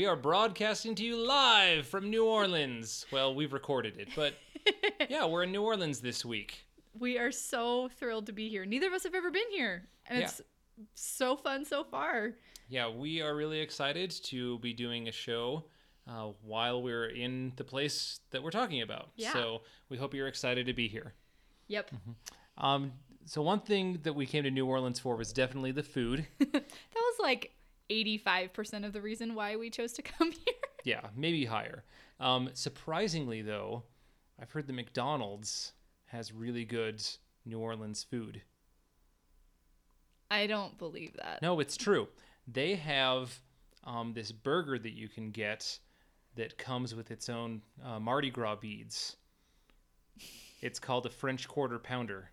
We are broadcasting to you live from New Orleans. Well, we've recorded it, but yeah, we're in New Orleans this week. We are so thrilled to be here. Neither of us have ever been here, and Yeah. it's so fun so far. Yeah, we are really excited to be doing a show uh, while we're in the place that we're talking about. Yeah. So we hope you're excited to be here. Yep. Um, so one thing that we came to New Orleans for was definitely the food. That was like 85% of the reason why we chose to come here. yeah, maybe higher. Um, surprisingly, though, I've heard the McDonald's has really good New Orleans food. I don't believe that. No, it's true. They have um, this burger that you can get that comes with its own uh, Mardi Gras beads. It's called a French Quarter Pounder.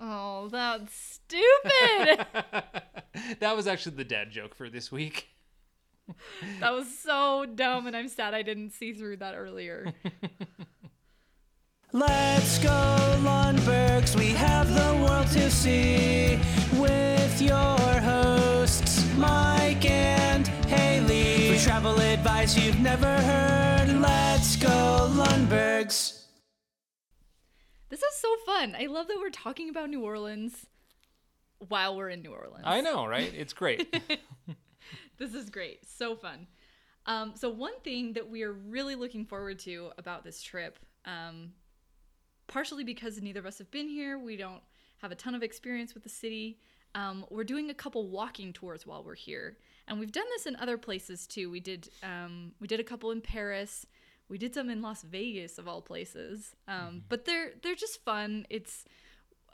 Oh, that's stupid. that was actually the dad joke for this week. that was so dumb, and I'm sad I didn't see through that earlier. Let's go, Lundbergs. We have the world to see with your hosts, Mike and Haley. For travel advice you've never heard, let's go, Lundbergs. This is so fun. I love that we're talking about New Orleans while we're in New Orleans. I know, right? It's great. This is great. So fun. Um, so, one thing that we are really looking forward to about this trip, um, partially because neither of us have been here, we don't have a ton of experience with the city. Um, we're doing a couple walking tours while we're here, and we've done this in other places too. We did um, we did a couple in Paris. We did some in Las Vegas of all places. Um, But they're they're just fun. It's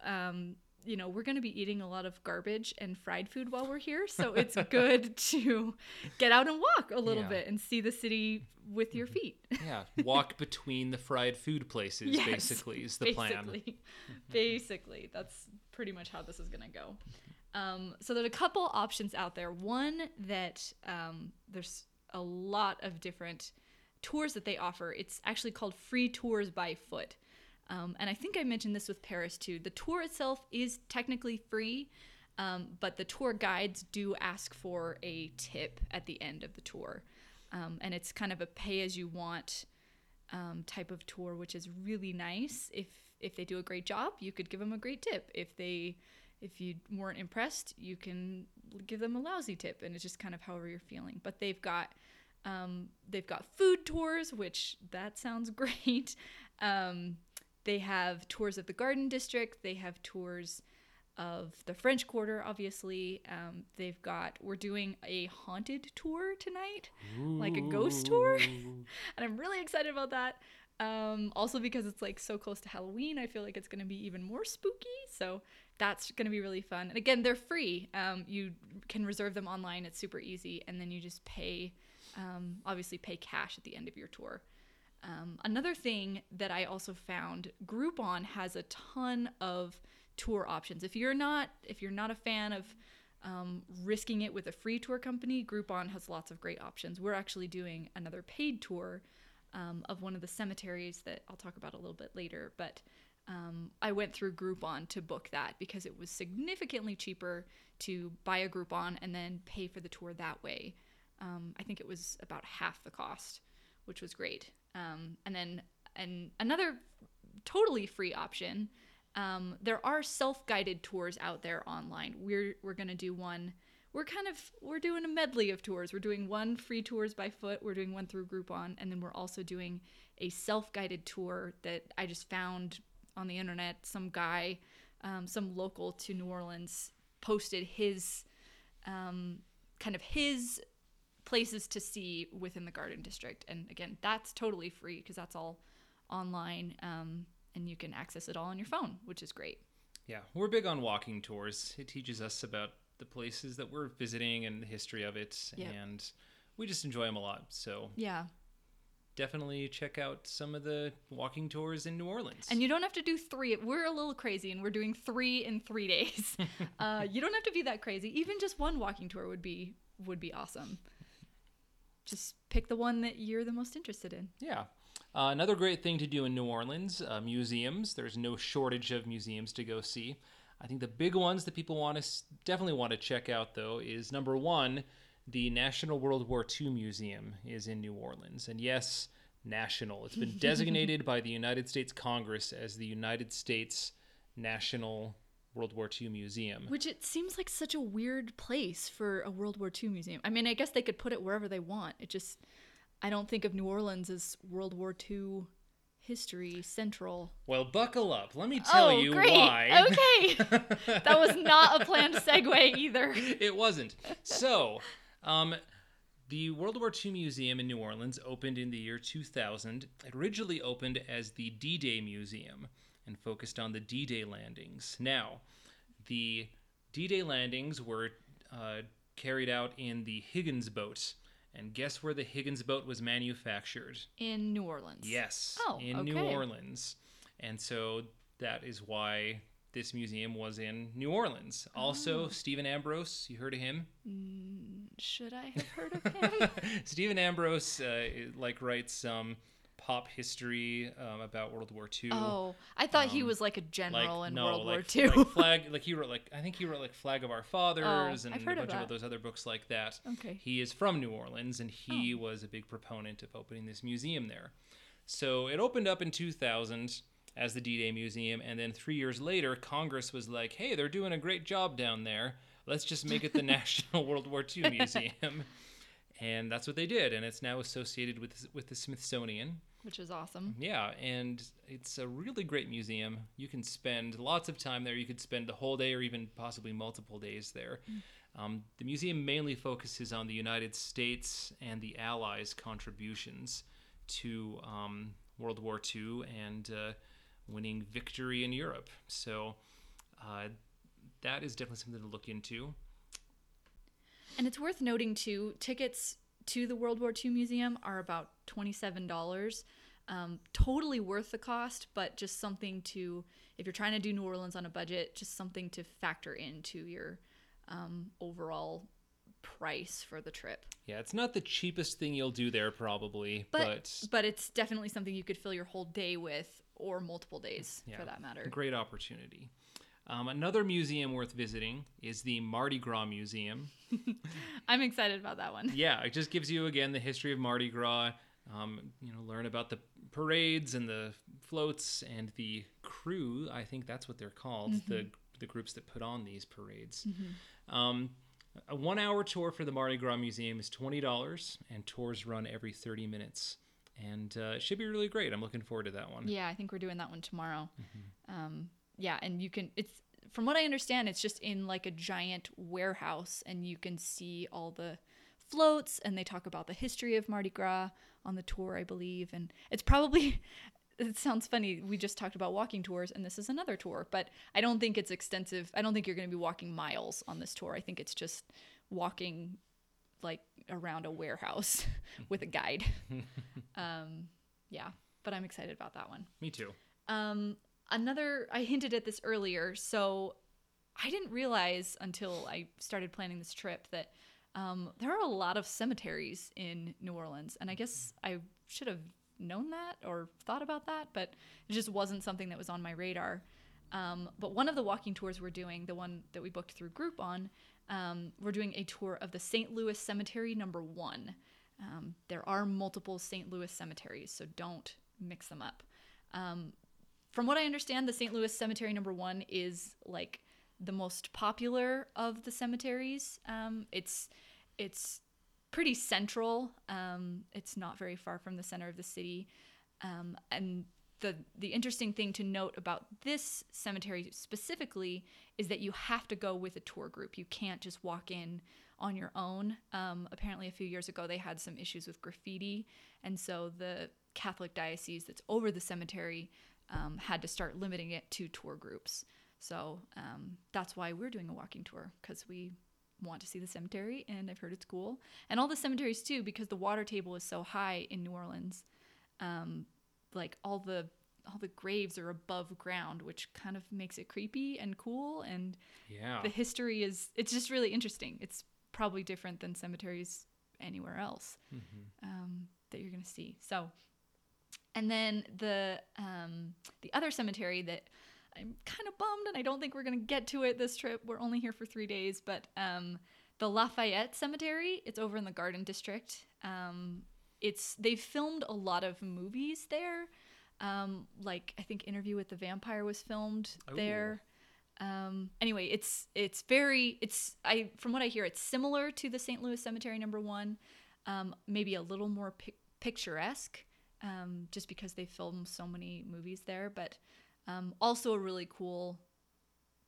um, you know, we're going to be eating a lot of garbage and fried food while we're here. So it's good to get out and walk a little Yeah. bit and see the city with your feet. yeah, walk between the fried food places, Yes, basically, is the plan. basically. Basically, that's pretty much how this is going to go. Um, so there's a couple options out there. One that um, there's a lot of different tours that they offer. It's actually called free tours by foot. Um, and I think I mentioned this with Paris too. The tour itself is technically free, um, but the tour guides do ask for a tip at the end of the tour. Um, and it's kind of a pay as you want um, type of tour, which is really nice. If if they do a great job, you could give them a great tip. If they if you weren't impressed, you can give them a lousy tip, and it's just kind of however you're feeling. But they've got um, they've got food tours, which that sounds great. Um, they have tours of the Garden District. They have tours of the French Quarter, obviously. Um, they've got, we're doing a haunted tour tonight, like a ghost tour. and I'm really excited about that. Um, also, because it's like so close to Halloween, I feel like it's going to be even more spooky. So that's going to be really fun. And again, they're free. Um, you can reserve them online, it's super easy. And then you just pay, um, obviously, pay cash at the end of your tour. Um, another thing that I also found, Groupon has a ton of tour options. If you're not if you're not a fan of um, risking it with a free tour company, Groupon has lots of great options. We're actually doing another paid tour um, of one of the cemeteries that I'll talk about a little bit later. But um, I went through Groupon to book that because it was significantly cheaper to buy a Groupon and then pay for the tour that way. Um, I think it was about half the cost, which was great. Um, and then and another totally free option. Um, there are self-guided tours out there online. We're we're gonna do one. We're kind of we're doing a medley of tours. We're doing one free tours by foot. We're doing one through Groupon, and then we're also doing a self-guided tour that I just found on the internet. Some guy, um, some local to New Orleans, posted his um, kind of his places to see within the Garden District. And again, that's totally free because that's all online um, and you can access it all on your phone, which is great. Yeah, we're big on walking tours. It teaches us about the places that we're visiting and the history of it, Yep. and we just enjoy them a lot. So Yeah. Definitely check out some of the walking tours in New Orleans. And you don't have to do three. We're a little crazy, and we're doing three in three days. uh, you don't have to be that crazy. Even just one walking tour would be would be awesome. Just pick the one that you're the most interested in. Yeah. Uh, another great thing to do in New Orleans, uh, museums. There's no shortage of museums to go see. I think the big ones that people want to definitely want to check out though is number one, the National World War II Museum is in New Orleans, and yes, national. It's been designated by the United States Congress as the United States National World War II Museum. Which it seems like such a weird place for a World War II museum. I mean, I guess they could put it wherever they want. It just, I don't think of New Orleans as World War II history central. Well, buckle up. Let me oh, tell oh, you great. why. Okay. that was not a planned segue either. it wasn't. So, um, the World War II Museum in New Orleans opened in the year 2000. It originally opened as the D Day Museum and focused on the D Day landings. Now, the D Day landings were uh, carried out in the Higgins boat. And guess where the Higgins boat was manufactured? In New Orleans. Yes, Oh, in New. Orleans. And so that is why this museum was in New Orleans. Also, Oh. Stephen Ambrose, you heard of him? Should I have heard of him? Stephen Ambrose uh, like writes some pop history um, about World War II. oh, I thought he was like a general like in no, World like, War II. like flag, like he wrote like I think he wrote like Flag of Our Fathers and Oh, I've heard a bunch of, that. those other books like that. Okay. Oh. He is from New Orleans and he was a big proponent of opening this museum there. So it opened up in 2000 as the D-Day Museum, and then three years later, Congress was like, "Hey, they're doing a great job down there. Let's just make it the National World War II Museum." And that's what they did, and it's now associated with with the Smithsonian. which is awesome. Yeah, and it's a really great museum. You can spend lots of time there. You could spend the whole day or even possibly multiple days there. Um, the museum mainly focuses on the United States and the Allies' contributions to um, World War II and uh, winning victory in Europe. So uh, that is definitely something to look into. And it's worth noting too, tickets to the World War II Museum are about twenty-seven dollars. Um, totally worth the cost, but just something to, if you're trying to do New Orleans on a budget, just something to factor into your um, overall price for the trip. Yeah, it's not the cheapest thing you'll do there, probably, But but, but, it's definitely something you could fill your whole day with, or multiple days Yeah, for that matter. Great opportunity. Um, another museum worth visiting is the Mardi Gras Museum. I'm excited about that one. Yeah, it just gives you again the history of Mardi Gras. Um, you know, learn about the parades and the floats and the krewe. I think that's what they're called. The the groups that put on these parades. Um, a one-hour tour for the Mardi Gras Museum is twenty dollars, and tours run every thirty minutes. And uh, it should be really great. I'm looking forward to that one. Yeah, I think we're doing that one tomorrow. Mm-hmm. Um, yeah, and you can. It's from what I understand, it's just in like a giant warehouse, and you can see all the floats, and they talk about the history of Mardi Gras on the tour, I believe. And it's probably. It sounds funny. We just talked about walking tours, and this is another tour, but I don't think it's extensive. I don't think you're going to be walking miles on this tour. I think it's just walking like around a warehouse with a guide. um, yeah, but I'm excited about that one. Me too. Um, another, I hinted at this earlier, so I didn't realize until I started planning this trip that um, there are a lot of cemeteries in New Orleans, and I guess I should have known that or thought about that, but it just wasn't something that was on my radar. Um, but one of the walking tours we're doing, the one that we booked through Groupon, um, we're doing a tour of the St. Louis Cemetery number one. Um, there are multiple St. Louis cemeteries, so don't mix them up. Um, from what I understand, the St. Louis Cemetery number one is like the most popular of the cemeteries. Um, it's it's pretty central. Um, it's not very far from the center of the city, um, and the the interesting thing to note about this cemetery specifically is that you have to go with a tour group. You can't just walk in on your own. Um, apparently, a few years ago, they had some issues with graffiti, and so the Catholic diocese that's over the cemetery um, had to start limiting it to tour groups. So um, that's why we're doing a walking tour because we want to see the cemetery, and I've heard it's cool. And all the cemeteries too, because the water table is so high in New Orleans. Like all the all the graves are above ground, which kind of makes it creepy and cool. And Yeah. the history is it's just really interesting. It's probably different than cemeteries anywhere else um, that you're gonna see. So, and then the um, the other cemetery that I'm kind of bummed, and I don't think we're gonna get to it this trip. We're only here for three days, but um, the Lafayette Cemetery. It's over in the Garden District. Um, it's they've filmed a lot of movies there. Um, like I think Interview with the Vampire was filmed Ooh. there. Um, anyway, it's it's very it's I from what I hear, it's similar to the St. Louis Cemetery Number One, um, maybe a little more pic- picturesque, um, just because they filmed so many movies there. But um, also a really cool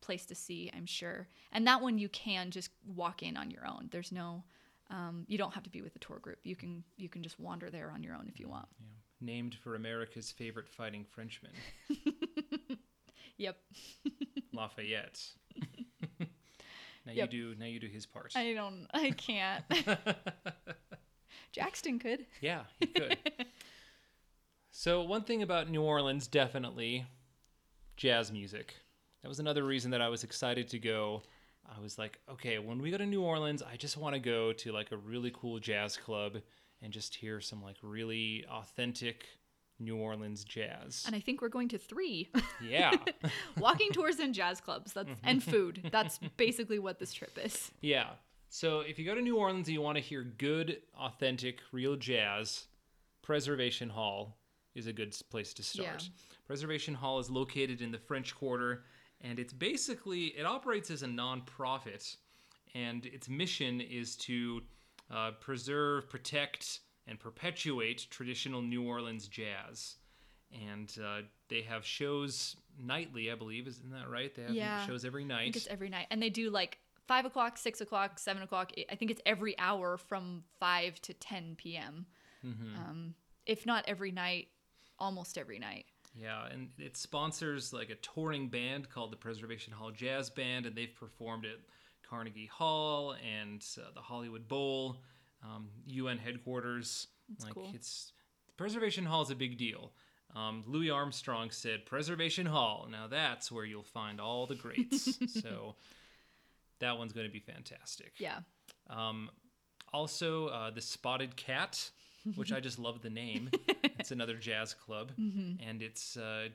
place to see, I'm sure. And that one you can just walk in on your own. There's no, um, you don't have to be with a tour group. You can you can just wander there on your own if you want. Yeah. Named for America's favorite fighting Frenchman, Yep. Lafayette. now Yep. you do. Now you do his part. I don't. I can't. Jackson could. Yeah, he could. so one thing about New Orleans, definitely jazz music. That was another reason that I was excited to go. I was like, okay, when we go to New Orleans, I just want to go to like a really cool jazz club and just hear some like really authentic New Orleans jazz. And I think we're going to three Yeah. walking tours and jazz clubs. That's and mm-hmm. food. That's basically what this trip is. Yeah. So if you go to New Orleans and you want to hear good, authentic, real jazz, Preservation Hall is a good place to start. Yeah. Preservation Hall is located in the French Quarter, and it's basically it operates as a nonprofit, and its mission is to uh, preserve, protect, and perpetuate traditional New Orleans jazz. And uh, they have shows nightly, I believe. Isn't that right? They have Yeah. shows every I night. think it's every night, and they do like five o'clock, six o'clock, seven o'clock. I think it's every hour from five to ten p.m. Um, if not every night, almost every night. Yeah, and it sponsors like a touring band called the Preservation Hall Jazz Band, and they've performed at Carnegie Hall and uh, the Hollywood Bowl, um, UN headquarters. like cool. it's Preservation Hall is a big deal. Um, Louis Armstrong said, "Preservation Hall. Now that's where you'll find all the greats." so that one's going to be fantastic. Yeah, Um, also, uh, the Spotted Cat, which I just love the name. it's another jazz club, Mm-hmm. and it's uh,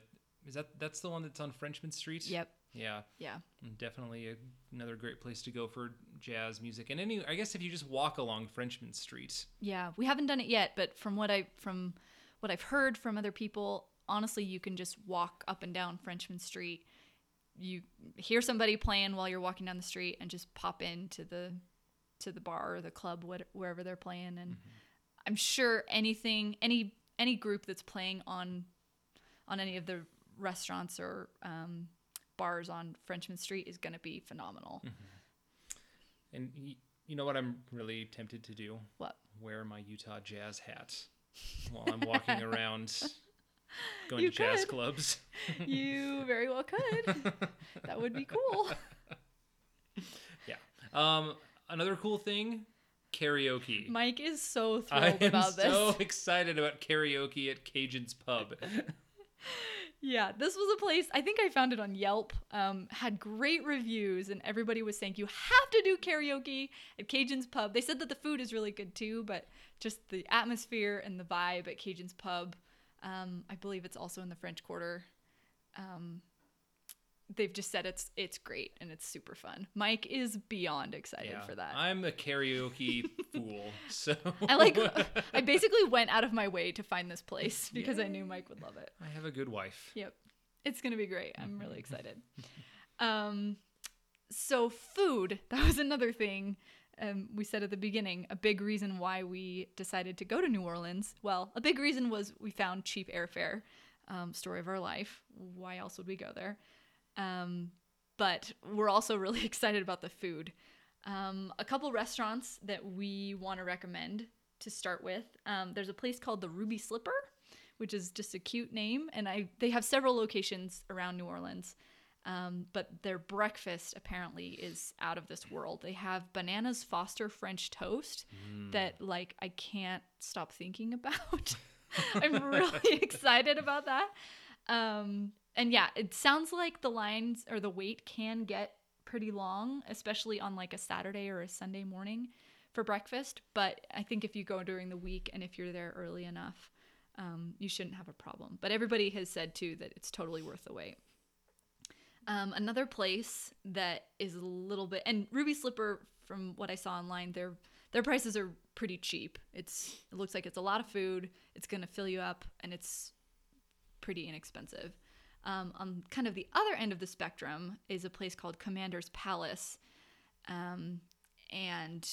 is that that's the one that's on Frenchman Street? yep, Yeah, yeah, definitely a, another great place to go for jazz music. And any, I guess if you just walk along Frenchman Street, yeah. We haven't done it yet, but from what I from what I've heard from other people, honestly, you can just walk up and down Frenchman Street. You hear somebody playing while you're walking down the street, and just pop into the to the bar or the club, what, wherever they're playing, and I'm sure anything, any any group that's playing on on any of the restaurants or um, bars on Frenchman Street is going to be phenomenal. and y- you know what I'm really tempted to do? What? Wear my Utah Jazz hat while I'm walking around, going You to jazz clubs. you very well could. that would be cool. Yeah. Um, another cool thing, karaoke. Mike is so I thrilled am about this. I'm so excited about karaoke at Kajun's Pub. Yeah, this was a place I think I found it on Yelp. Um, had great reviews, and everybody was saying you have to do karaoke at Kajun's Pub. They said that the food is really good too, but just the atmosphere and the vibe at Kajun's Pub. Um, I believe it's also in the French Quarter. Um, they've just said it's it's great and it's super fun. Mike is beyond excited Yeah, for that. I'm a karaoke fool, so I like I basically went out of my way to find this place because I knew Mike would love it. I have a good wife. Yep. It's going to be great. I'm really excited. Um so food, that was another thing um, we said at the beginning, a big reason why we decided to go to New Orleans. Well, a big reason was we found cheap airfare. Um, story of our life. Why else would we go there? Um, but we're also really excited about the food. Um, a couple restaurants that we want to recommend to start with. Um, there's a place called the Ruby Slipper, which is just a cute name, and I they have several locations around New Orleans. Um, but their breakfast apparently is out of this world. They have bananas Foster French toast that like I can't stop thinking about. I'm really excited about that. Um, and yeah, it sounds like the lines or the wait can get pretty long, especially on like a Saturday or a Sunday morning for breakfast. But I think if you go during the week and if you're there early enough, um, you shouldn't have a problem. But everybody has said too that it's totally worth the wait. Um, another place that is a little bit and Ruby Slipper, from what I saw online, their their prices are pretty cheap. It's it looks like it's a lot of food. It's gonna fill you up, and it's pretty inexpensive. Um, on kind of the other end of the spectrum is a place called Commander's Palace, um, and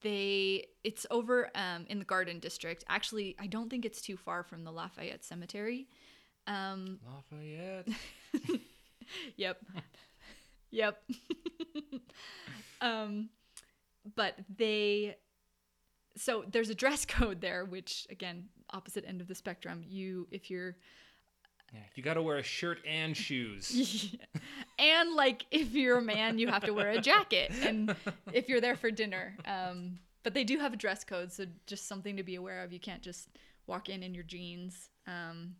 they it's over um, in the Garden District. Actually, I don't think it's too far from the Lafayette Cemetery. Um, Lafayette. yep. yep. um, but they, so there's a dress code there, which again, opposite end of the spectrum. You, if you're, Yeah, you got to wear a shirt and shoes. and like if you're a man, you have to wear a jacket, and if you're there for dinner. Um, but they do have a dress code, so just something to be aware of. You can't just walk in in your jeans. Um,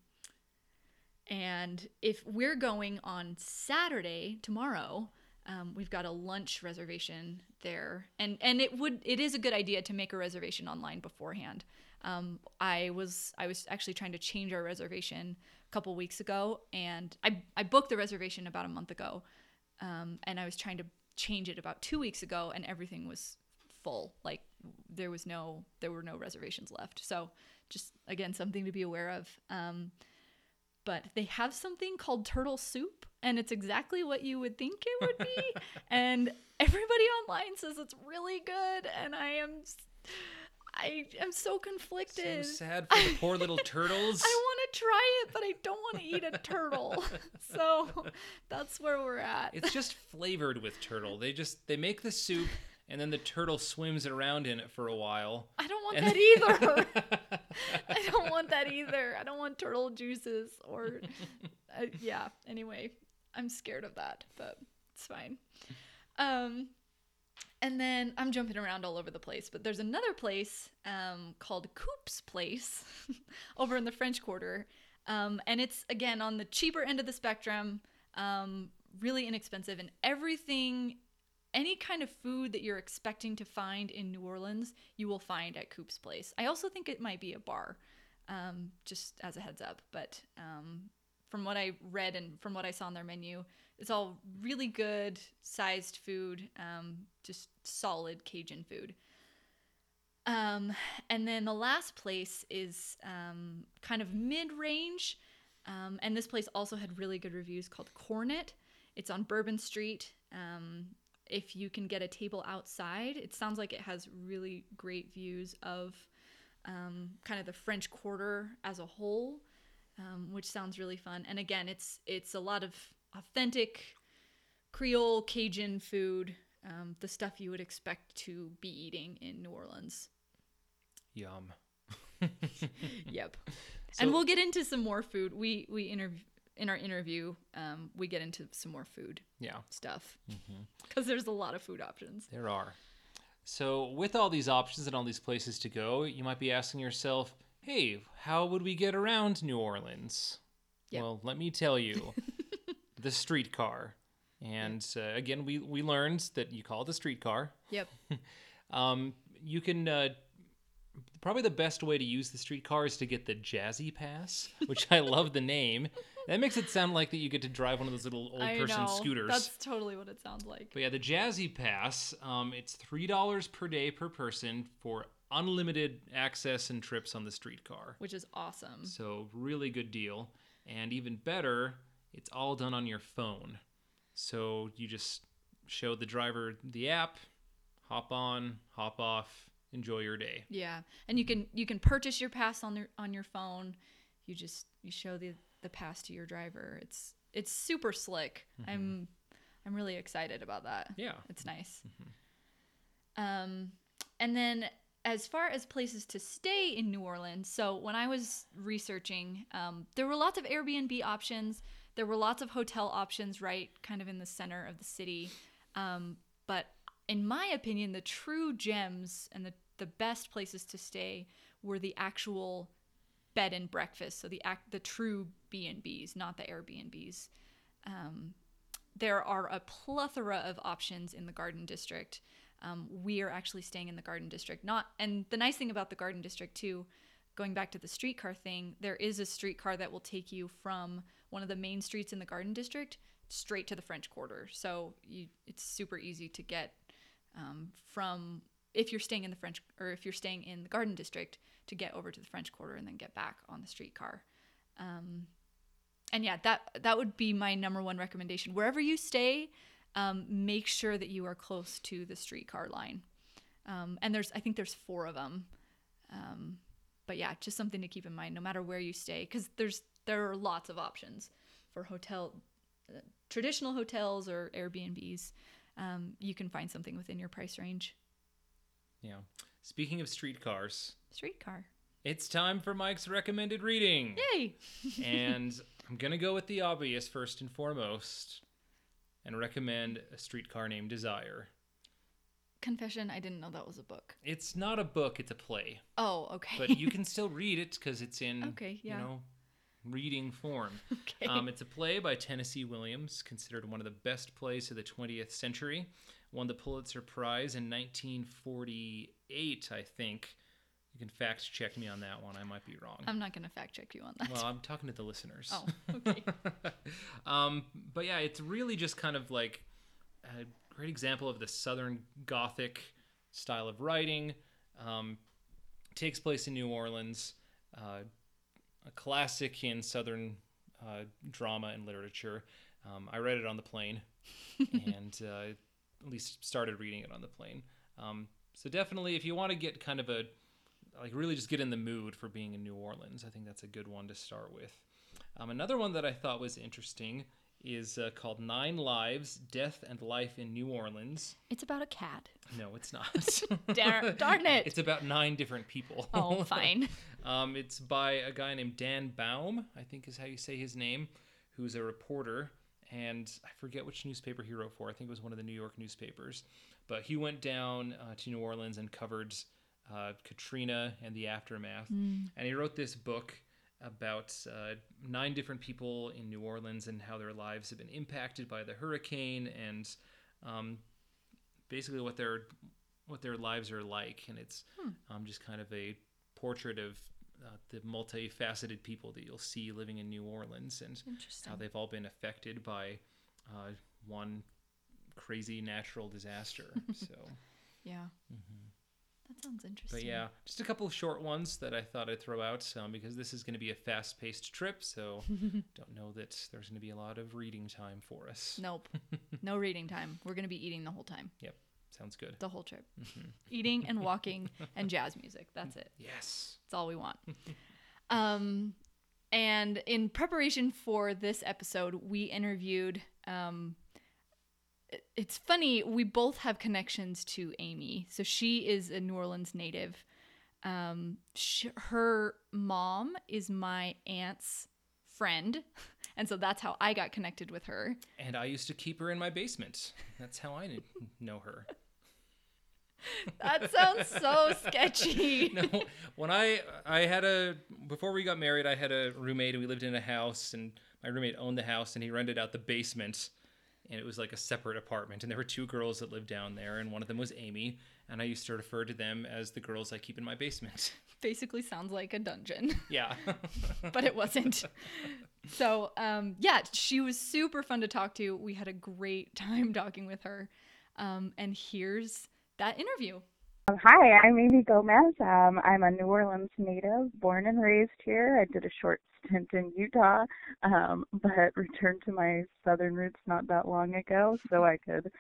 and if we're going on Saturday tomorrow, um, we've got a lunch reservation there, and and it would it is a good idea to make a reservation online beforehand. Um, I was I was actually trying to change our reservation a couple weeks ago, and I I booked the reservation about a month ago, um, and I was trying to change it about two weeks ago, and everything was full. Like there was no there were no reservations left. So just again something to be aware of. Um, but they have something called turtle soup and it's exactly what you would think it would be and everybody online says it's really good and i am s- i am so conflicted. so sad for the poor little turtles. i want to try it but i don't want to eat a turtle so that's where we're at It's just flavored with turtle. They just they make the soup and then the turtle swims around in it for a while. i don't want And- that either i don't want that either i don't want turtle juices or uh, yeah anyway i'm scared of that but it's fine um and then i'm jumping around all over the place but there's another place um, called coop's place over in the french quarter um, and it's again on the cheaper end of the spectrum um, really inexpensive and everything any kind of food that you're expecting to find in New Orleans, you will find at Coop's Place. I also think it might be a bar, um, just as a heads up. But um, from what I read and from what I saw on their menu, it's all really good sized food, um, just solid Cajun food. Um, and then the last place is um, kind of mid range. Um, and this place also had really good reviews called Cornet. It's on Bourbon Street. Um, if you can get a table outside, it sounds like it has really great views of um, kind of the French Quarter as a whole, which sounds really fun. And again, it's it's a lot of authentic Creole Cajun food, um, the stuff you would expect to be eating in New Orleans. Yum. Yep. So- and we'll get into some more food. We we interview in our interview. Um, we get into some more food Yeah, stuff Mm-hmm. because there's a lot of food options. there are. So with all these options and all these places to go, you might be asking yourself, "Hey, how would we get around New Orleans?" Yep. Well, let me tell you, the streetcar. And uh, again, we we learned that you call it the streetcar. Yep. Um, you can uh, probably the best way to use the streetcar is to get the Jazzy Pass, which I love the name. That makes it sound like that you get to drive one of those little old I person know. scooters. That's totally what it sounds like. But yeah, the Jazzy Pass, um, it's three dollars per day per person for unlimited access and trips on the streetcar. Which is awesome. So really good deal, and even better, it's all done on your phone. So you just show the driver the app, hop on, hop off, enjoy your day. Yeah, and you can you can purchase your pass on your on your phone. You just you show the the pass to your driver. It's it's super slick. I'm I'm really excited about that. Yeah. It's nice. Um, and then as far as places to stay in New Orleans, so when I was researching, um, there were lots of Airbnb options. There were lots of hotel options right kind of in the center of the city. Um, but in my opinion, the true gems and the, the best places to stay were the actual bed and breakfast, so the act the true B and B's, not the Airbnbs. Um, there are a plethora of options in the Garden District. Um, we are actually staying in the Garden District. Not and the nice thing about the Garden District too, going back to the streetcar thing, there is a streetcar that will take you from one of the main streets in the Garden District straight to the French Quarter. So you, it's super easy to get um, from if you're staying in the French or if you're staying in the Garden District to get over to the French Quarter and then get back on the streetcar. Um, and yeah, that that would be my number one recommendation. Wherever you stay, um, make sure that you are close to the streetcar line. Um, and there's, I think there's four of them. Um, but yeah, just something to keep in mind, no matter where you stay, because there's there are lots of options for hotel, uh, traditional hotels or Airbnbs. Um, you can find something within your price range. Yeah. Speaking of streetcars, Streetcar, it's time for Mike's recommended reading. yay! and I'm going to go with the obvious first and foremost and recommend a streetcar named Desire. Confession: I didn't know that was a book. It's not a book, it's a play. Oh, okay. But you can still read it because it's in, Okay, yeah. you know, reading form. okay. Um, it's a play by Tennessee Williams, considered one of the best plays of the 20th century. Won the Pulitzer Prize in 1948, I think. You can fact check me on that one. I might be wrong. I'm not gonna fact check you on that. well, I'm talking to the listeners. oh, okay. um, but yeah, it's really just kind of like a great example of the Southern Gothic style of writing. Um, takes place in New Orleans, uh, a classic in Southern uh, drama and literature. Um, I read it on the plane, and uh, at least started reading it on the plane. Um, so definitely, if you want to get kind of a like really just get in the mood for being in New Orleans, I think that's a good one to start with. Um, another one that I thought was interesting is uh, called Nine Lives Death and Life in New Orleans. It's about a cat. No, it's not. Darn, darn it. It's about nine different people. oh, fine. Um, it's by a guy named Dan Baum, I think is how you say his name, who's a reporter. And I forget which newspaper he wrote for. I think it was one of the New York newspapers. But he went down uh, to New Orleans and covered uh, Katrina and the aftermath. And he wrote this book about uh, nine different people in New Orleans and how their lives have been impacted by the hurricane and um, basically what their what their lives are like. And it's um, just kind of a portrait of uh, the multifaceted people that you'll see living in New Orleans and how they've all been affected by uh, one crazy natural disaster. so. Yeah. That sounds interesting. But yeah, just a couple of short ones that I thought I'd throw out um, because this is going to be a fast paced trip. So don't know that there's going to be a lot of reading time for us. Nope. no reading time. We're going to be eating the whole time, Yep. Sounds good. the whole trip. Eating and walking and jazz music. That's it. Yes. That's all we want. um, and in preparation for this episode, we interviewed. Um, it's funny, we both have connections to Amy. So she is a New Orleans native. Um, sh- her mom is my aunt's friend. And so that's how I got connected with her. And I used to keep her in my basement. That's how I kn- know her. That sounds so sketchy. No, when I I had a before we got married, I had a roommate and we lived in a house and my roommate owned the house and he rented out the basement and it was like a separate apartment and there were two girls that lived down there and one of them was Amy and I used to refer to them as the girls I keep in my basement. Basically sounds like a dungeon. yeah. but it wasn't. so, um, yeah, she was super fun to talk to. We had a great time talking with her. Um, and here's that interview. Um, Hi, I'm Amy Gomez. Um, I'm a New Orleans native, born and raised here. I did a short stint in Utah, um, but returned to my southern roots not that long ago so I could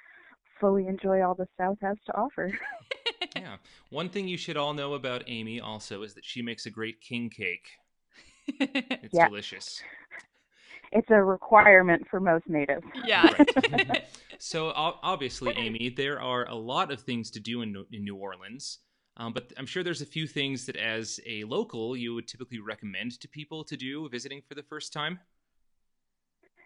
fully enjoy all the South has to offer. yeah. One thing you should all know about Amy also is that she makes a great king cake. It's Yeah. delicious. It's a requirement for most natives. yeah. Right. so obviously, Amy, there are a lot of things to do in New Orleans. Um, but I'm sure there's a few things that, as a local, you would typically recommend to people to do visiting for the first time.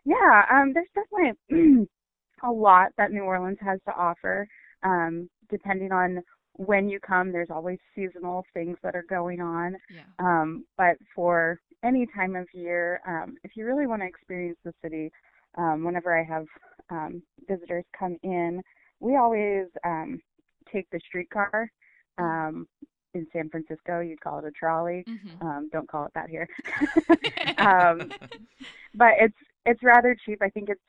Yeah, um, there's definitely a lot that New Orleans has to offer, um, depending on when you come, there's always seasonal things that are going on. Yeah. Um, but for any time of year, um, if you really want to experience the city, um, whenever I have um, visitors come in, we always um, take the streetcar. Um, in San Francisco, you'd call it a trolley. Mhm. Um, don't call it that here. um, but it's it's rather cheap. I think it's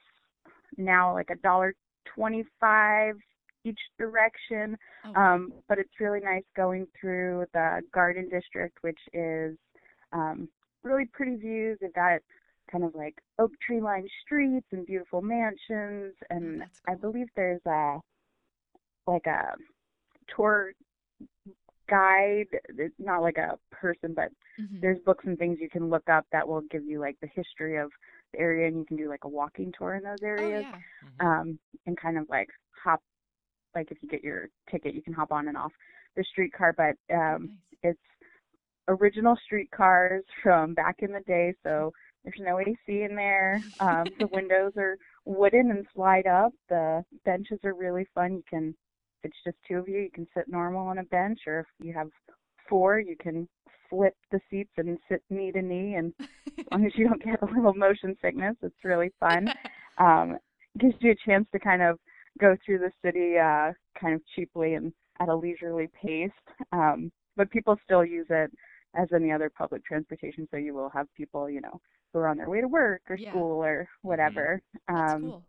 now like a dollar twenty-five each direction. Oh, Um, but it's really nice going through the Garden District, which is um, really pretty views. They've got kind of like oak tree lined streets and beautiful mansions, and that's I believe there's a like a tour guide. It's not like a person, but mhm. there's books and things you can look up that will give you like the history of the area, and you can do like a walking tour in those Oh, areas yeah. Mhm. um, and kind of like hop, like if you get your ticket, you can hop on and off the streetcar. But um, Nice. it's original streetcars from back in the day, so there's no AC in there. Um, the windows are wooden and slide up. The benches are really fun. You can, if it's just two of you, you can sit normal on a bench, or if you have four, you can flip the seats and sit knee to knee. And as long as you don't get a little motion sickness, it's really fun um, gives you a chance to kind of go through the city uh, kind of cheaply and at a leisurely pace. Um, but people still use it as any other public transportation, so you will have people, you know, who are on their way to work or Yeah. school or whatever. That's Um, cool.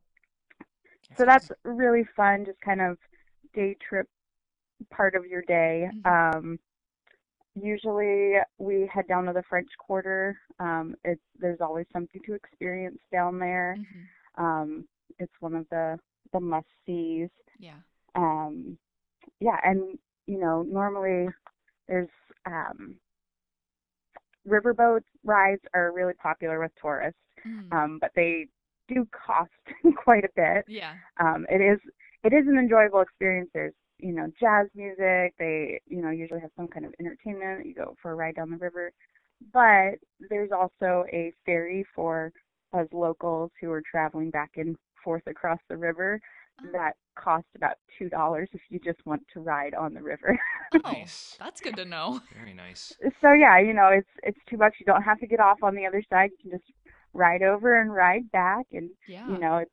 so that's really fun, just kind of day trip part of your day. Mhm. Um, usually we head down to the French Quarter. Um, it's there's always something to experience down there. Mhm. Um, it's one of the the must sees. Yeah. Um, yeah, and you know normally there's um, riverboat rides are really popular with tourists, Mhm. um, but they do cost quite a bit. yeah. Um, it is it is an enjoyable experience. There's you know jazz music. They you know usually have some kind of entertainment. You go for a ride down the river, but there's also a ferry for us locals who are traveling back and forth across the river Oh. that costs about two dollars if you just want to ride on the river. Oh, Nice. that's good to know. Very nice. so yeah, you know it's it's two bucks. You don't have to get off on the other side. You can just ride over and ride back, and Yeah. you know it's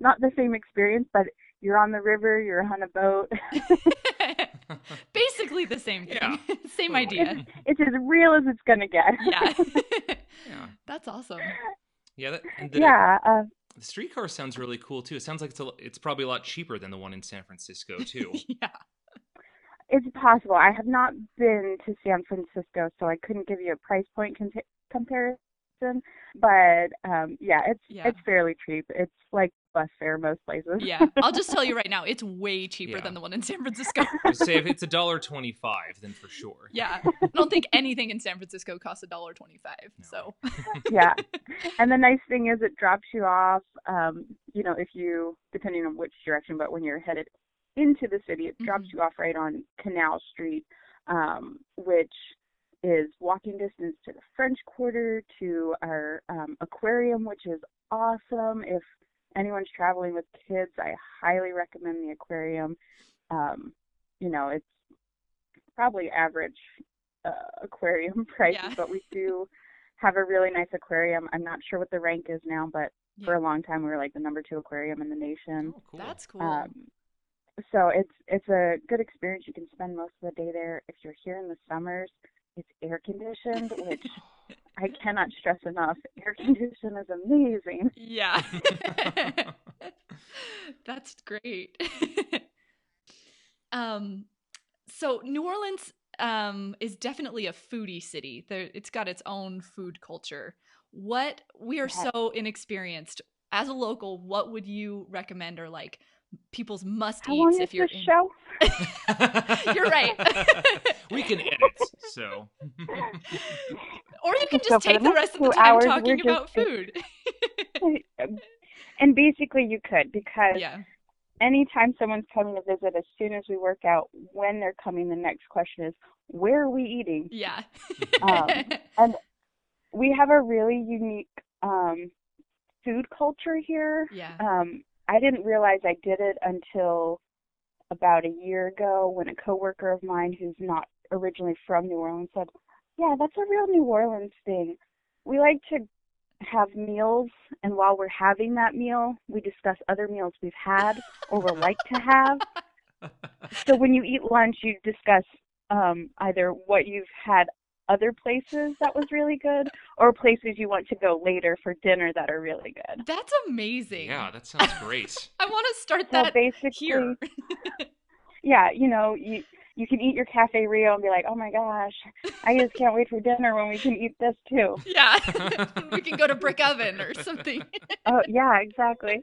not the same experience, but you're on the river, you're on a boat. Basically the same thing. Yeah. same Totally. idea. it's as real as it's gonna get. yeah. Yeah. That's awesome. Yeah. That, and the, yeah. Uh, The streetcar sounds really cool too. It sounds like it's a, it's probably a lot cheaper than the one in San Francisco too. yeah. it's possible. I have not been to San Francisco, so I couldn't give you a price point con- comparison. But um, yeah, it's Yeah. it's fairly cheap. It's like bus fare most places. Yeah. I'll just tell you right now, it's way cheaper Yeah. than the one in San Francisco. Say if it's a dollar twenty-five, then for sure. yeah. I don't think anything in San Francisco costs a dollar twenty-five. No. So yeah. And the nice thing is it drops you off. Um, you know, if you depending on which direction, but when you're headed into the city, it drops Mhm. you off right on Canal Street, um, which is walking distance to the French Quarter, to our um, aquarium, which is awesome. If anyone's traveling with kids, I highly recommend the aquarium. Um, you know, it's probably average uh, aquarium prices, Yeah. but we do have a really nice aquarium. I'm not sure what the rank is now, but for a long time we were like the number two aquarium in the nation. Oh, cool. that's cool. Um, so it's it's a good experience. You can spend most of the day there. If you're here in the summers, it's air conditioned, which I cannot stress enough. Air condition is amazing. yeah. that's great. um so New Orleans um is definitely a foodie city. There it's got its own food culture. What we are Yeah. so inexperienced as a local, what would you recommend or like people's must eats if you're this in show? You're right. we can edit, so. Or you can just for the take the next rest of the time hours, talking about just- food. and basically, you could because yeah. anytime someone's coming to visit, as soon as we work out when they're coming, the next question is, "Where are we eating?" Yeah. Um, and we have a really unique um, food culture here. yeah. Um, I didn't realize I did it until about a year ago when a coworker of mine who's not originally from New Orleans said, "Yeah, that's a real New Orleans thing. We like to have meals, and while we're having that meal, we discuss other meals we've had or would like to have. So when you eat lunch, you discuss um, either what you've had other places that was really good or places you want to go later for dinner that are really good. That's amazing. Yeah, that sounds great. I want to start So that basically, here. yeah, you know, you you can eat your cafe Rio and be like, oh my gosh, I just can't wait for dinner when we can eat this too. yeah. we can go to Brick Oven or something. Oh yeah, exactly.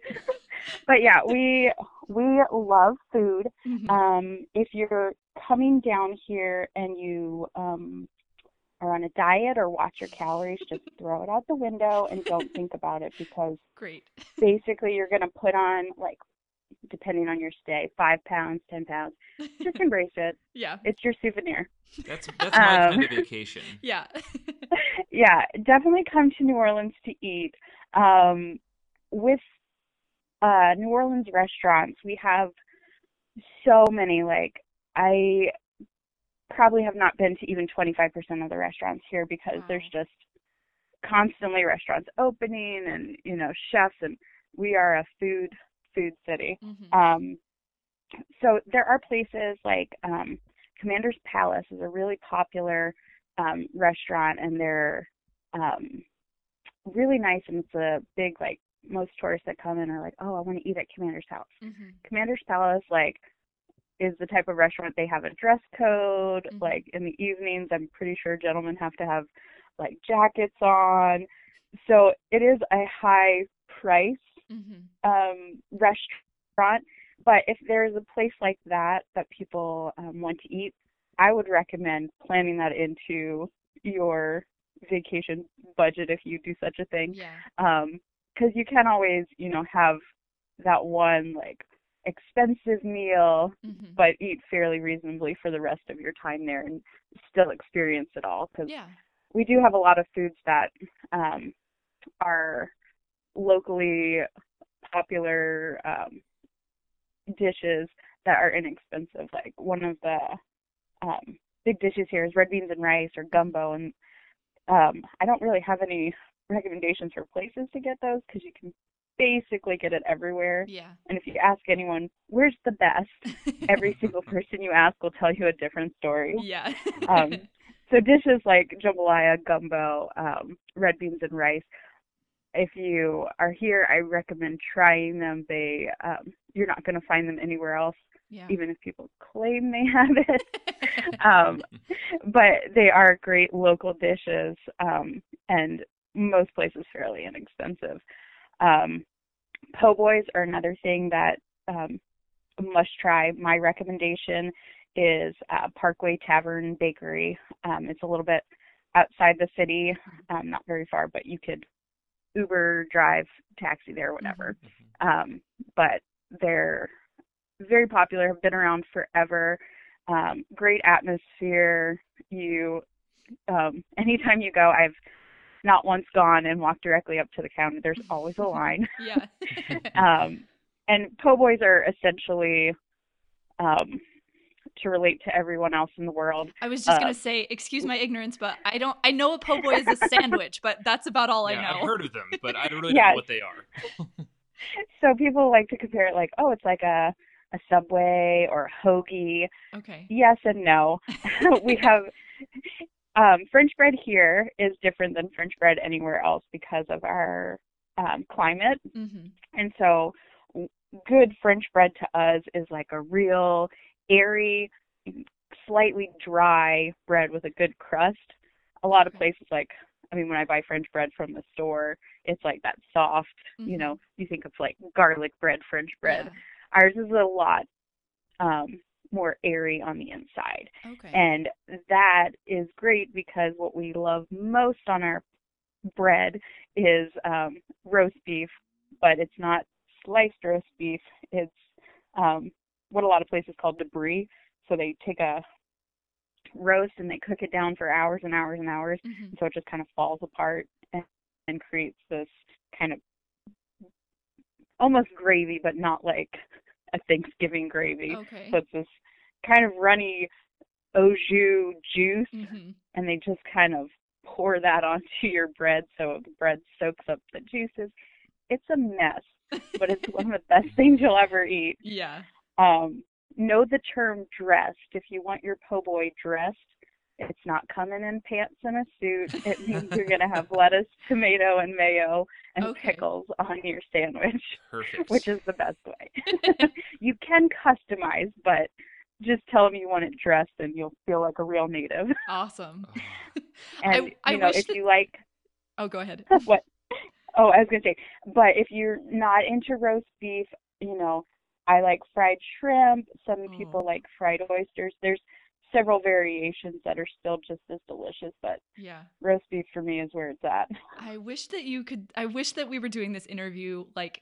but yeah, we we love food. Mhm. Um, if you're coming down here and you um, are on a diet or watch your calories, just throw it out the window and don't think about it because Great. basically you're going to put on like depending on your stay five pounds ten pounds just embrace it Yeah. it's your souvenir That's that's my Um, kind of vacation. Yeah. yeah definitely come to new orleans to eat um with uh new orleans restaurants we have so many like i probably have not been to even 25% of the restaurants here because Wow. there's just constantly restaurants opening and you know chefs and we are a food food city Mhm. um, so there are places like um, Commander's Palace is a really popular um, restaurant, and they're um, really nice. And it's a big like most tourists that come in are like, oh, I want to eat at Commander's House. Mhm. Commander's Palace like is the type of restaurant they have a dress code. Mhm. Like in the evenings, I'm pretty sure gentlemen have to have like jackets on. So it is a high price Mhm. um, restaurant. But if there's a place like that that people um, want to eat, I would recommend planning that into your vacation budget if you do such a thing. Yeah. Because you can always, you know, have that one like expensive meal, Mhm. but eat fairly reasonably for the rest of your time there and still experience it all. Because Yeah. we do have a lot of foods that um, are locally popular um, dishes that are inexpensive. Like one of the um, big dishes here is red beans and rice or gumbo, and um, I don't really have any recommendations for places to get those because you can basically get it everywhere. Yeah. And if you ask anyone, where's the best? Every single person you ask will tell you a different story. Yeah. Um, so dishes like jambalaya, gumbo, um, red beans and rice. If you are here, I recommend trying them. They um, you're not going to find them anywhere else, yeah. even if people claim they have it. um, but they are great local dishes, um, and most places fairly inexpensive. Um, po' boys are another thing that um, must try. My recommendation is uh, Parkway Tavern Bakery. Um, it's a little bit outside the city, um, not very far, but you could Uber, drive, taxi there, whatever. Um, but they're very popular, have been around forever. Um, great atmosphere. You, um, anytime you go, I've not once gone and walked directly up to the counter. There's always a line. yeah. Um, and po' boys are essentially um, to relate to everyone else in the world. I was just uh, gonna say, excuse my ignorance, but I don't. I know a po' boy is a sandwich, but that's about all yeah, I know. I've heard of them, but I don't really Yeah. know what they are. So people like to compare it like, oh, it's like a a Subway or a hoagie. Okay. Yes and no. we have um, French bread here is different than French bread anywhere else because of our um, climate. Mm-hmm. And so, good French bread to us is like a real airy, slightly dry bread with a good crust. A lot of places, like, I mean, when I buy French bread from the store, it's like that soft, Mm-hmm. you know, you think of like garlic bread, French bread. Ours is a lot um, more airy on the inside. Okay. And that is great because what we love most on our bread is um, roast beef, but it's not sliced roast beef. It's um, what a lot of places call debris. So they take a roast and they cook it down for hours and hours and hours. Mhm. So it just kind of falls apart and, and creates this kind of almost gravy, but not like a Thanksgiving gravy. Okay. So it's this kind of runny au jus juice, hmm and they just kind of pour that onto your bread so the bread soaks up the juices. It's a mess, but it's one of the best things you'll ever eat. Yeah. Um, know the term dressed. If you want your po' boy dressed, it's not coming in pants and a suit. It means you're going to have lettuce, tomato, and mayo and Okay. pickles on your sandwich, Perfect. which is the best way. you can customize, but just tell them you want it dressed and you'll feel like a real native. Awesome. Oh, And, I, I you know, wish if that... you like Oh, go ahead. what? Oh, I was gonna say, but if you're not into roast beef, you know, I like fried shrimp. Some Oh. people like fried oysters. There's several variations that are still just as delicious, but Yeah. roast beef for me is where it's at. I wish that you could I wish that we were doing this interview like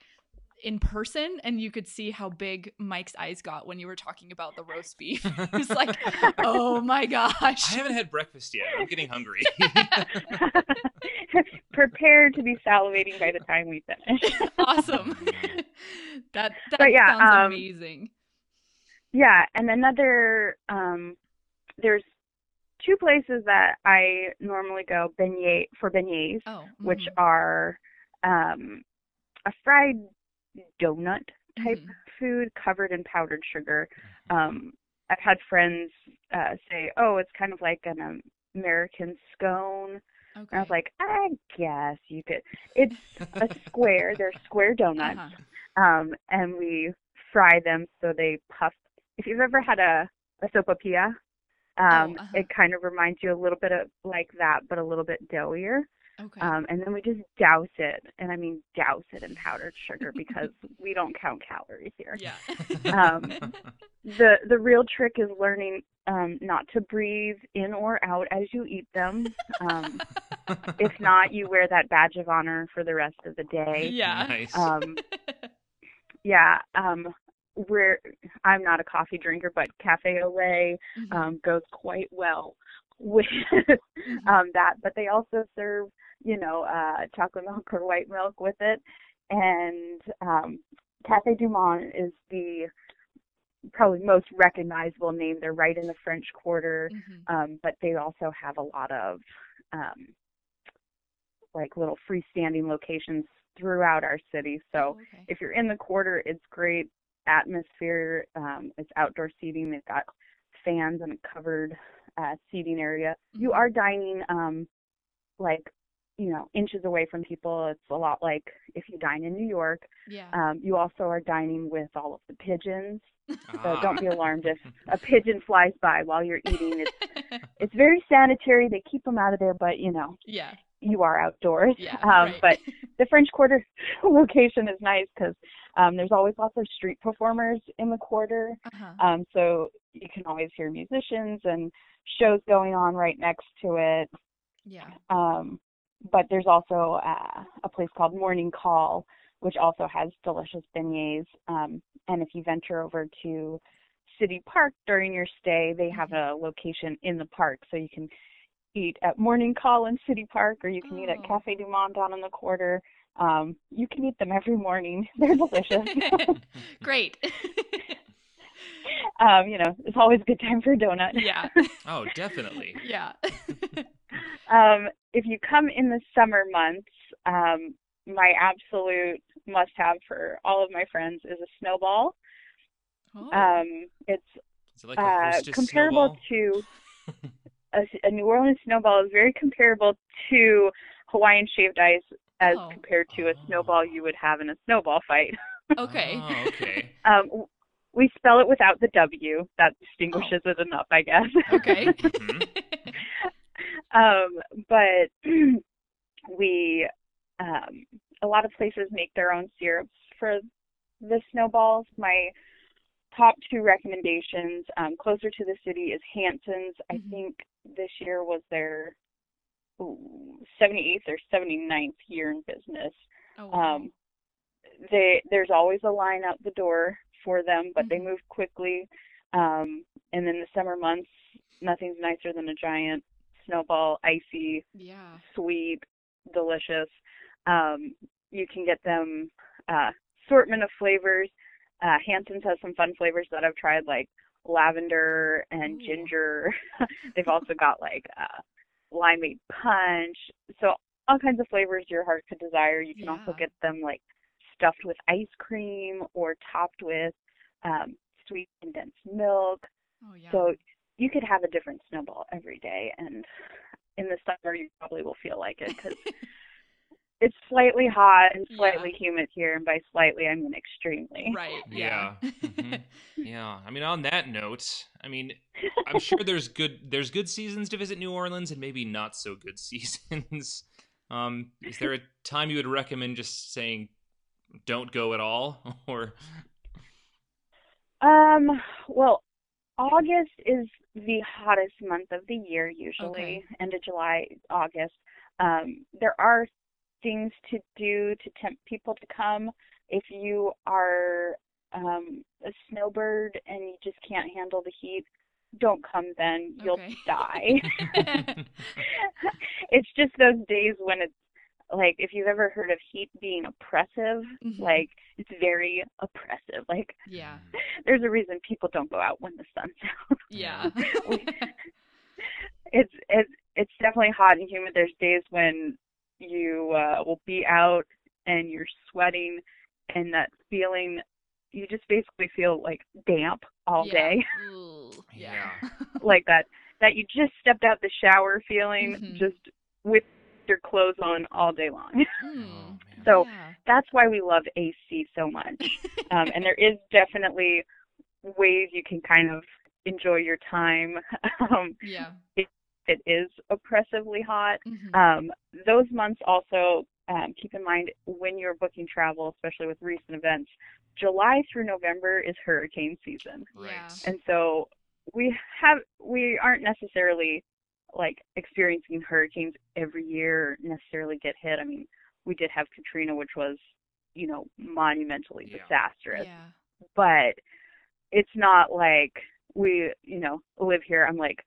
in person and you could see how big Mike's eyes got when you were talking about the roast beef. it's like, "Oh my gosh. I haven't had breakfast yet. I'm getting hungry. Prepare to be salivating by the time we finish. awesome. that that But yeah, sounds um, amazing. Yeah, and another um there's two places that I normally go beignet for beignets, Oh. which mhm, are um a fried donut type mhm. food covered in powdered sugar. Um I've had friends uh say, "Oh, it's kind of like an American scone." Okay. And I was like, "I guess you could. It's a square. They're square donuts." Uh-huh. um, and we fry them so they puff. If you've ever had a a sopapilla, um, uh-huh. it kind of reminds you a little bit of like that, but a little bit doughier. Okay. Um, and then we just douse it, and I mean douse it in powdered sugar because we don't count calories here. yeah. Um, the the real trick is learning um, not to breathe in or out as you eat them. Um, if not, you wear that badge of honor for the rest of the day. yeah. Nice. Um, yeah, um, we're I'm not a coffee drinker, but cafe au lait Mhm, um, goes quite well with mhm. um, that. But they also serve, you know, uh, chocolate milk or white milk with it. And um, Cafe Du Monde is the probably most recognizable name. They're right in the French Quarter, Mhm. um, but they also have a lot of um, like little freestanding locations throughout our city. So Oh, okay. if you're in the quarter, it's great atmosphere. Um, it's outdoor seating. They've got fans and a covered uh, seating area. You Mhm. are dining um, like you know inches away from people. It's a lot like if you dine in New York. Yeah. Um, you also are dining with all of the pigeons. So Ah. don't be alarmed if a pigeon flies by while you're eating. It's it's very sanitary. They keep them out of there, but you know yeah. You are outdoors. Yeah, um, right. But the French Quarter location is nice because um, there's always lots of street performers in the quarter. Uh-huh. Um, so you can always hear musicians and shows going on right next to it. Yeah. Um, but there's also uh, a place called Morning Call, which also has delicious beignets. Um, and if you venture over to City Park during your stay, they have a location in the park, so you can eat at Morning Call in City Park, or you can eat at Oh. Cafe Du Monde down in the quarter. Um, you can eat them every morning. They're delicious. Great. um, you know, it's always a good time for a donut. yeah. Oh, definitely. Yeah. Um, if you come in the summer months, um, my absolute must-have for all of my friends is a snowball. Oh. Um, it's Is it like a uh, comparable snowball? to a, a New Orleans snowball is very comparable to Hawaiian shaved ice as Oh. compared to a snowball you would have in a snowball fight. okay. Oh, okay. Um, we spell it without the W. That distinguishes it enough, I guess. Okay. Mhm. um, but we, um, a lot of places make their own syrups for the snowballs. My top two recommendations, um, closer to the city, is Hansen's. I Mhm. think this year was their ooh, 78th or 79th year in business. oh, wow. Um, they there's always a line out the door for them, but they Mhm. move quickly. Um, and in the summer months, nothing's nicer than a giant snowball, icy, yeah. sweet, delicious. Um, you can get them uh, assortment of flavors. Uh, Hansen's has some fun flavors that I've tried, like lavender and Ooh. ginger. They've also got like uh, limeade punch. So all kinds of flavors your heart could desire. You can also get them like stuffed with ice cream or topped with um, sweet condensed milk. Oh yeah. So you could have a different snowball every day, and in the summer you probably will feel like it because it's slightly hot and Yeah. slightly humid here, and by slightly I mean extremely. right. Yeah. Yeah. Mhm. Yeah. I mean, on that note, I mean, I'm sure there's good there's good seasons to visit New Orleans and maybe not so good seasons. Um, is there a time you would recommend just saying don't go at all, or Um, well, August is the hottest month of the year usually. Okay. End of July, August. Um, there are things to do to tempt people to come. If you are um, a snowbird and you just can't handle the heat, don't come then. You'll Okay. die. it's just those days when it's like if you've ever heard of heat being oppressive, Mhm. like it's very oppressive. Like yeah. there's a reason people don't go out when the sun's out. Yeah. it's it's it's definitely hot and humid. There's days when you uh, will be out and you're sweating, and that feeling, you just basically feel like damp all Yeah. day, Ooh, yeah. like that that you just stepped out the shower feeling, Mhm. just with your clothes on all day long. Mm. So yeah. that's why we love AC so much. um, and there is definitely ways you can kind of enjoy your time. Um, yeah. It is oppressively hot. Mhm. Um, those months also um, keep in mind when you're booking travel, especially with recent events. July through November is hurricane season, Right. And so we have we aren't necessarily like experiencing hurricanes every year necessarily get hit. I mean, we did have Katrina, which was you know monumentally Yeah. disastrous Yeah. but it's not like we, you know, live here. I'm like,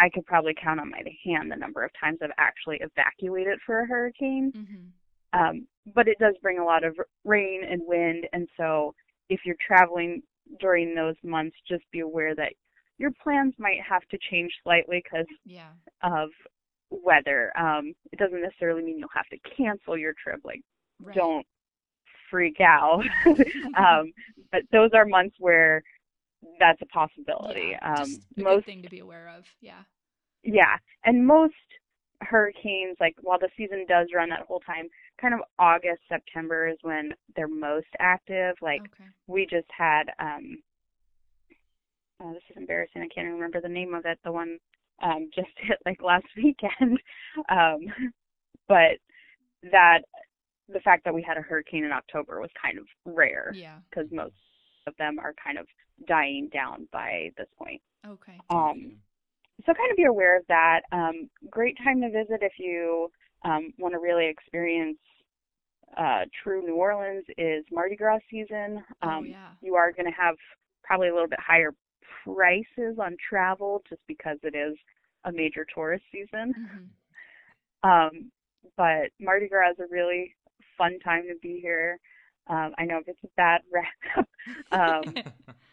I could probably count on my hand the number of times I've actually evacuated for a hurricane. Mhm. Um, but it does bring a lot of rain and wind, and so if you're traveling during those months, just be aware that your plans might have to change slightly because Yeah. of weather. Um, it doesn't necessarily mean you'll have to cancel your trip. Like, Right. don't freak out. um, but those are months where that's a possibility. Yeah, um, a good most, thing to be aware of. Yeah. yeah, and most hurricanes, like while the season does run that whole time, kind of August, September is when they're most active. Like okay. we just had, um, oh, this is embarrassing. I can't even remember the name of it. The one um, just hit like last weekend. um, but that the fact that we had a hurricane in October was kind of rare Yeah. because most of them are kind of dying down by this point. Okay. Um, so kind of be aware of that. Um, great time to visit if you um, want to really experience uh, true New Orleans is Mardi Gras season. Um, oh yeah. You are going to have probably a little bit higher prices on travel just because it is a major tourist season. Mhm. Um, but Mardi Gras is a really fun time to be here. Um, I know if it's a bad rap. um,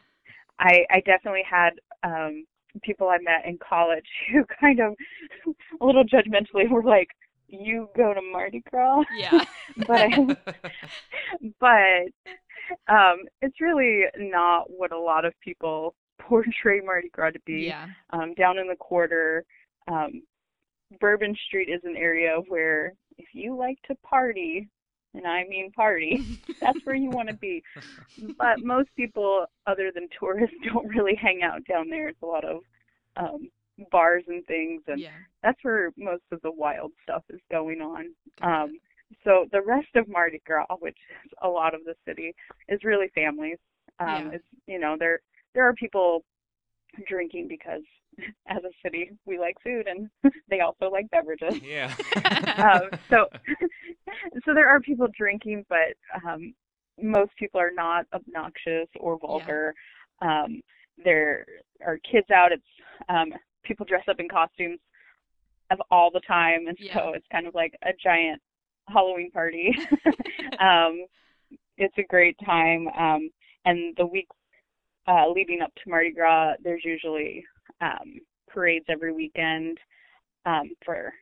I I definitely had um people I met in college who kind of a little judgmentally were like, "You go to Mardi Gras," Yeah. but but um it's really not what a lot of people portray Mardi Gras to be. yeah. Um, down in the quarter, um, Bourbon Street is an area where if you like to party, and I mean party, that's where you want to be. But most people, other than tourists, don't really hang out down there. It's a lot of um, bars and things, and Yeah. that's where most of the wild stuff is going on. Um, so the rest of Mardi Gras, which is a lot of the city, is really families. Um, Yeah. It's you know there there are people drinking because as a city we like food and they also like beverages. yeah. um, so so there are people drinking, but um, most people are not obnoxious or vulgar. Um, there are kids out. It's um, people dress up in costumes of all the time, and Yeah. so it's kind of like a giant Halloween party. um, it's a great time, um, and the week uh, leading up to Mardi Gras, there's usually um, parades every weekend um, for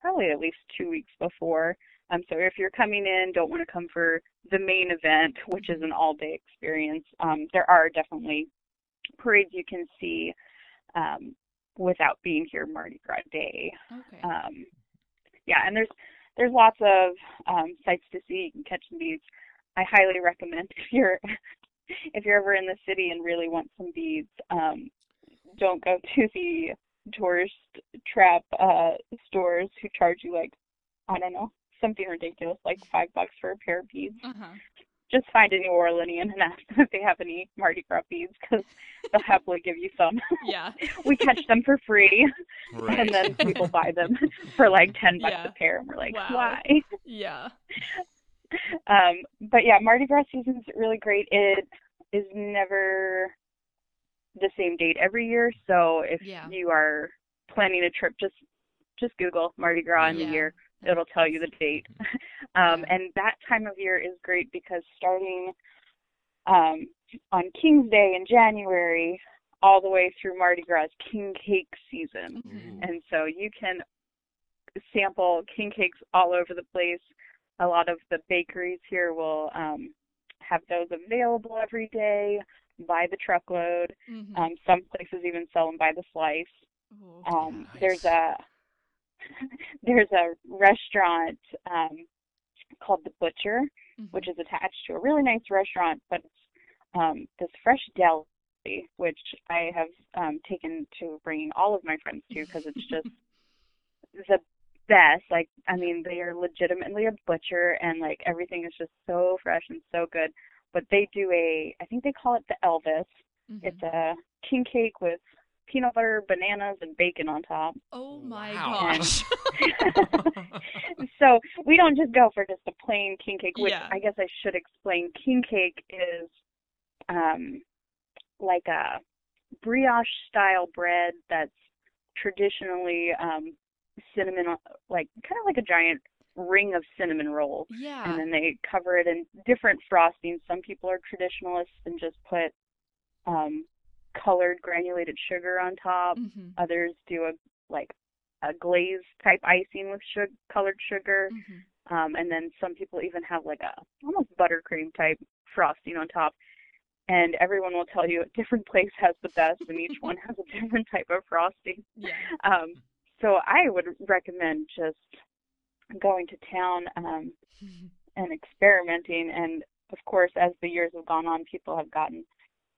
probably at least two weeks before. Um, so if you're coming in, don't want to come for the main event, which is an all-day experience. Um, there are definitely parades you can see um, without being here Mardi Gras Day. Okay. Um, yeah, and there's there's lots of um, sights to see. You can catch some beads. I highly recommend if you're if you're ever in the city and really want some beads, um, don't go to the tourist trap uh, stores who charge you like I don't know something ridiculous like five bucks for a pair of beads. Uh-huh. Just find a New Orleanian and ask them if they have any Mardi Gras beads because they'll happily give you some. Yeah. we catch them for free Right. and then people buy them for like ten bucks Yeah. a pair and we're like Wow. why Yeah. um but yeah mardi gras season's really great it is never the same date every year so if Yeah. you are planning a trip just just google mardi gras in Yeah. the year it'll tell you the date um and that time of year is great because starting um on king's day in january all the way through mardi gras king cake season Mhm. and so you can sample king cakes all over the place. A lot of the bakeries here will um, have those available every day by the truckload. Mhm. Um, some places even sell them by the slice. Ooh. Um, Nice. There's a there's a restaurant um, called the Butcher, Mhm. which is attached to a really nice restaurant, but it's um, this fresh deli, which I have um, taken to bringing all of my friends to because it's just the best. Like, I mean, they are legitimately a butcher, and like everything is just so fresh and so good. But they do a, I think they call it the Elvis. Mhm. It's a king cake with peanut butter, bananas, and bacon on top. Oh my Wow. gosh. so we don't just go for just a plain king cake, which Yeah. I guess I should explain. King cake is um, like a brioche style bread that's traditionally um, cinnamon, like kind of like a giant ring of cinnamon rolls. yeah. And then they cover it in different frostings. Some people are traditionalists and just put um, colored granulated sugar on top Mhm. others do a like a glaze type icing with sugar, colored sugar Mhm. um, and then some people even have like a almost buttercream type frosting on top and everyone will tell you a different place has the best and each one has a different type of frosting Yeah. um, so i would recommend just going to town um, and experimenting and of course as the years have gone on people have gotten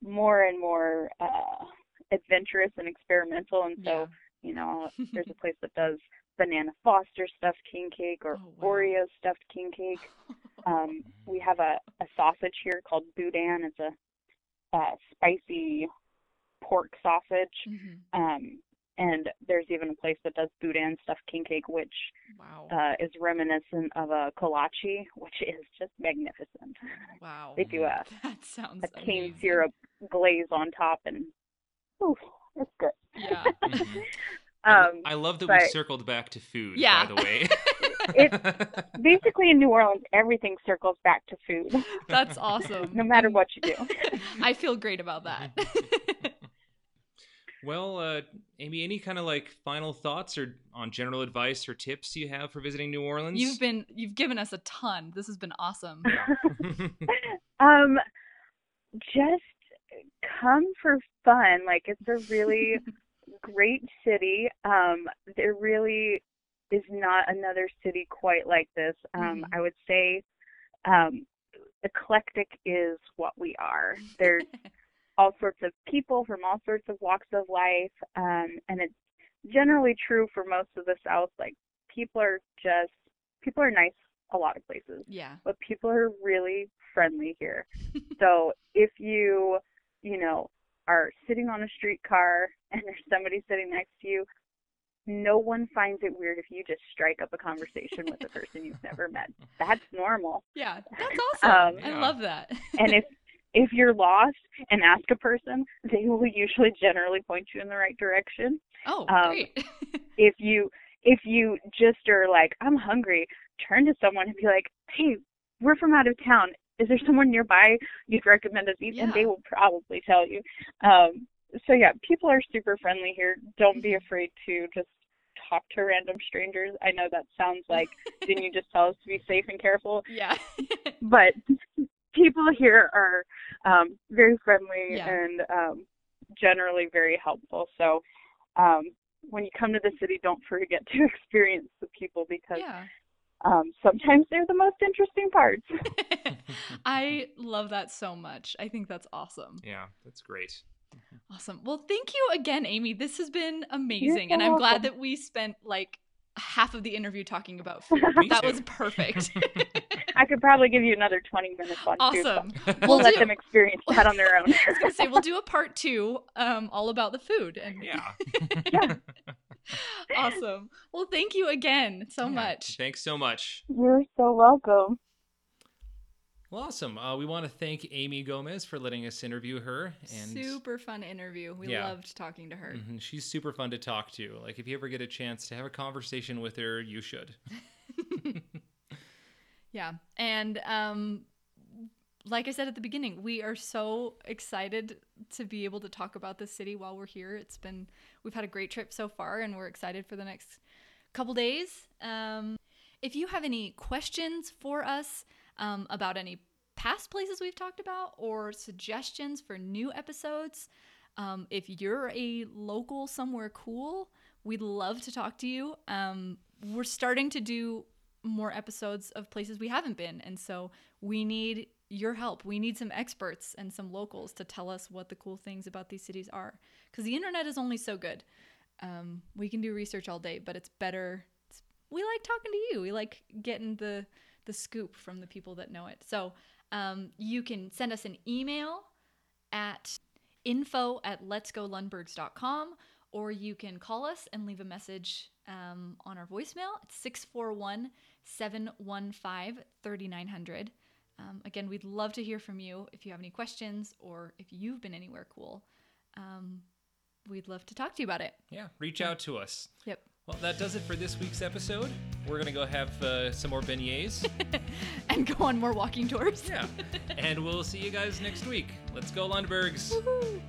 more and more uh adventurous and experimental and so Yeah. you know there's a place that does banana foster stuffed king cake or Oh, wow. oreo stuffed king cake um we have a a sausage here called boudin it's a uh spicy pork sausage Mhm. um and there's even a place that does boudin stuffed king cake which Wow. uh is reminiscent of a kolache which is just magnificent wow. they do a That sounds a cane syrup glaze on top and ooh, it's good. Yeah. Mhm. Um I love that we circled back to food, Yeah. by the way. basically in New Orleans everything circles back to food, That's awesome. no matter what you do. I feel great about that. Well, uh, Amy, any kind of like final thoughts or on general advice or tips you have for visiting New Orleans? you've been you've given us a ton. This has been awesome. Um just come for fun. Like it's a really great city. Um there really is not another city quite like this. Um Mhm. I would say um eclectic is what we are. There's all sorts of people from all sorts of walks of life um and it's generally true for most of the south like people are just people are nice a lot of places yeah. but people are really friendly here so if you you know are sitting on a streetcar and there's somebody sitting next to you no one finds it weird if you just strike up a conversation with a person you've never met that's normal Yeah. That's awesome. Um, I love that. and if if you're lost and ask a person, they will usually generally point you in the right direction. oh, um, great. If you if you just are like, I'm hungry, turn to someone and be like, Hey, we're from out of town. is there someone nearby you'd recommend us eat? Yeah. And they will probably tell you. Um, so yeah, people are super friendly here. Don't be afraid to just talk to random strangers. I know that sounds like didn't you just tell us to be safe and careful? Yeah. But people here are um, very friendly Yeah. and um, generally very helpful. So um, when you come to the city, don't forget to experience the people because yeah. um, sometimes they're the most interesting parts. I love that so much. I think that's awesome. Yeah, that's great. Awesome. Well, thank you again, Amy. This has been amazing. And I'm glad that we spent like half of the interview talking about food. That too. was perfect. I could probably give you another 20 minutes on too. so awesome. We'll We'll let do- them experience that on their own. I was gonna say we'll do a part two, um, all about the food. And yeah. Yeah. awesome. Well, thank you again so Yeah. much. Thanks so much. You're so welcome. Well, awesome. Uh, we want to thank Amy Gomez for letting us interview her. And Super fun interview. We Yeah. loved talking to her. Mhm, she's super fun to talk to. Like, if you ever get a chance to have a conversation with her, you should. Yeah. And um like I said at the beginning, we are so excited to be able to talk about this city while we're here. It's been we've had a great trip so far and we're excited for the next couple days. Um if you have any questions for us um, about any past places we've talked about or suggestions for new episodes, um, if you're a local somewhere cool, we'd love to talk to you. Um, we're starting to do more episodes of places we haven't been, and so we need your help. We need some experts and some locals to tell us what the cool things about these cities are, because the internet is only so good. Um, we can do research all day, but it's better. It's, we like talking to you. We like getting the the scoop from the people that know it. So um, you can send us an email at info at letsgolundbergs.com or you can call us and leave a message um, on our voicemail at 641 715 3900. Um, again, we'd love to hear from you if you have any questions or if you've been anywhere cool. Um, we'd love to talk to you about it. Yeah, reach out to us. Yep. Well, that does it for this week's episode. We're going to go have uh, some more beignets. And go on more walking tours. yeah. And we'll see you guys next week. Let's go, Lundbergs. Woohoo!